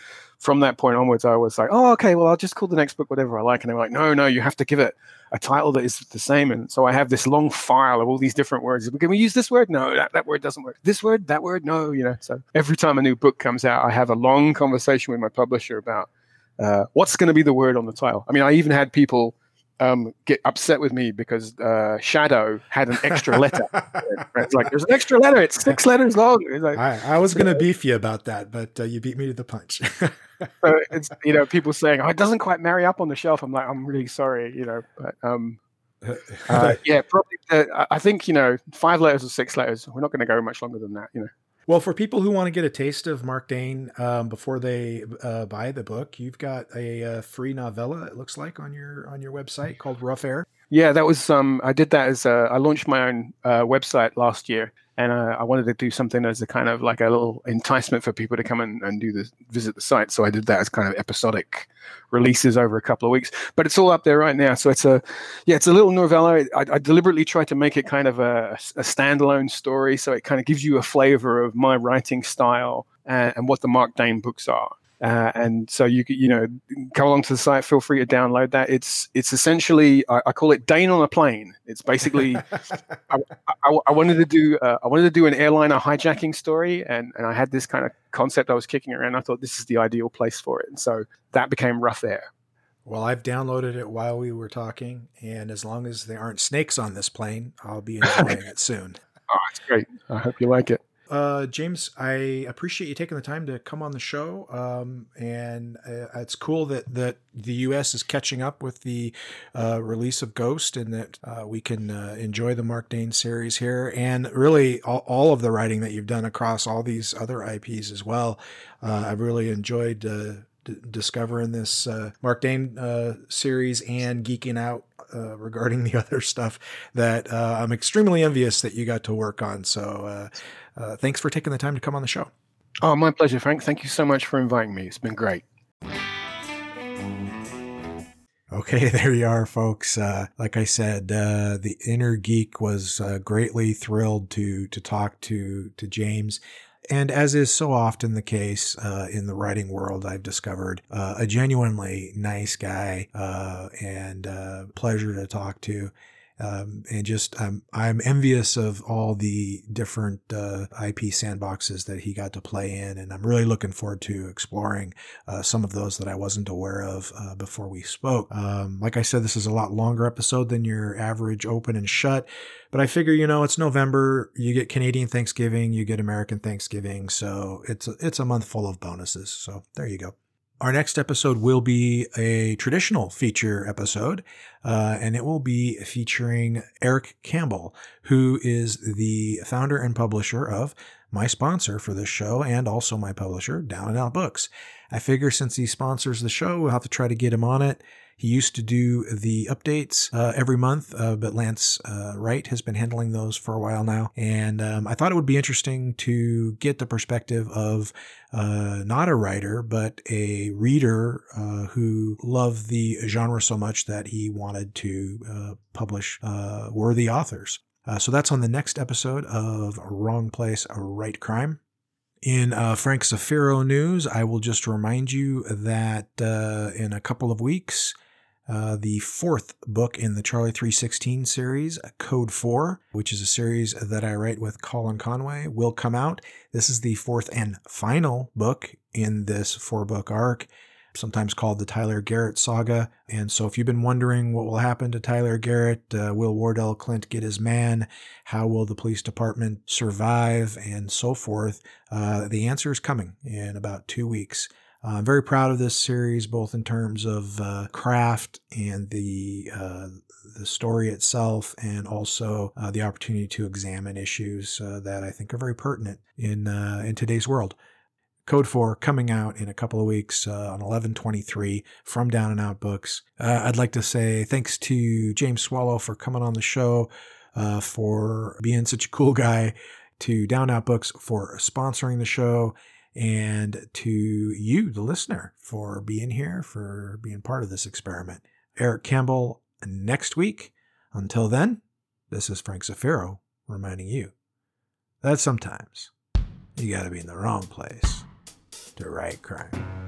from that point onwards, I was like, oh, okay, well, I'll just call the next book whatever I like. And they were like, no, no, you have to give it a title that is the same. And so I have this long file of all these different words. Can we use this word? No, that, that word doesn't work. This word, that word, no, you know. So every time a new book comes out, I have a long conversation with my publisher about uh, what's going to be the word on the title. I mean, I even had people um, get upset with me because uh, Shadow had an extra letter. <laughs> it's like there's an extra letter. It's six letters long. Like, I, I, was going to beef you about that, but uh, you beat me to the punch. <laughs> so it's you know people saying oh, it doesn't quite marry up on the shelf. I'm like I'm really sorry, you know, but um, <laughs> uh, yeah, probably. Uh, I think you know five letters or six letters. We're not going to go much longer than that, you know. Well, for people who want to get a taste of Marc Dane um, before they uh, buy the book, you've got a, a, uh, free novella. It looks like on your on your website called Rough Air. Yeah, that was. Um, I did that as a, I launched my own uh, website last year, and uh, I wanted to do something as a kind of like a little enticement for people to come and, and do the visit the site. So I did that as kind of episodic releases over a couple of weeks. But it's all up there right now. So it's a yeah, it's a little novella. I, I deliberately tried to make it kind of a, a, standalone story, so it kind of gives you a flavor of my writing style and, and what the Marc Dane books are. Uh, and so you you know come along to the site. Feel free to download that. It's it's essentially I, I call it Dane on a plane. It's basically <laughs> I, I, I, wanted to do uh, I wanted to do an airliner hijacking story, and and I had this kind of concept I was kicking around. I thought this is the ideal place for it, and so that became Rough Air. Well, I've downloaded it while we were talking, and as long as there aren't snakes on this plane, I'll be enjoying <laughs> it soon. Oh, it's great. I hope you like it. Uh, James, I appreciate you taking the time to come on the show. Um, and uh, it's cool that, that the U.S. is catching up with the uh, release of Ghost and that uh, we can uh, enjoy the Marc Dane series here and really all, all, of the writing that you've done across all these other IPs as well. Uh, I've really enjoyed d- discovering this Marc Dane series and geeking out uh, regarding the <laughs> other stuff that uh, I'm extremely envious that you got to work on. So uh, thanks for taking the time to come on the show. Oh, my pleasure, Frank. Thank you so much for inviting me. It's been great. Okay, <laughs> there you are, folks. Uh, like I said, uh, the inner geek was uh, greatly thrilled to to talk to to James. And as is so often the case uh, in the writing world, I've discovered uh, a genuinely nice guy uh, and pleasure to talk to. Um, and just um, I'm envious of all the different uh, IP sandboxes that he got to play in, and I'm really looking forward to exploring uh, some of those that I wasn't aware of uh, before we spoke. Um, like I said, this is a lot longer episode than your average open and shut, but I figure you know it's November, you get Canadian Thanksgiving, you get American Thanksgiving, so it's a, it's a month full of bonuses. So there you go. Our next episode will be a traditional feature episode, uh, and it will be featuring Eric Campbell, who is the founder and publisher of my sponsor for this show and also my publisher, Down and Out Books. I figure since he sponsors the show, we'll have to try to get him on it. He used to do the updates uh, every month, uh, but Lance uh, Wright has been handling those for a while now. And um, I thought it would be interesting to get the perspective of uh, not a writer, but a reader uh, who loved the genre so much that he wanted to uh, publish worthy authors. so that's on the next episode of Wrong Place, Right Crime. In uh, Frank Zafiro news, I will just remind you that uh, in a couple of weeks, uh, the fourth book in the Charlie 316 series, Code 4, which is a series that I write with Colin Conway, will come out. This is the fourth and final book in this four book arc, sometimes called the Tyler Garrett saga. And so, if you've been wondering what will happen to Tyler Garrett, uh, will Wardell Clint get his man? How will the police department survive? And so forth. Uh, the answer is coming in about two weeks. Uh, I'm very proud of this series, both in terms of uh, craft and the uh, the story itself, and also uh, the opportunity to examine issues that I think are very pertinent in in today's world. Code 4 coming out in a couple of weeks uh, on 1123 from Down and Out Books. Uh, I'd like to say thanks to James Swallow for coming on the show, uh, for being such a cool guy, to Down and Out Books for sponsoring the show, and to you, the listener, for being here, for being part of this experiment. Eric Campbell next week. Until then, this is Frank Zafiro reminding you that sometimes you got to be in the wrong place to write crime.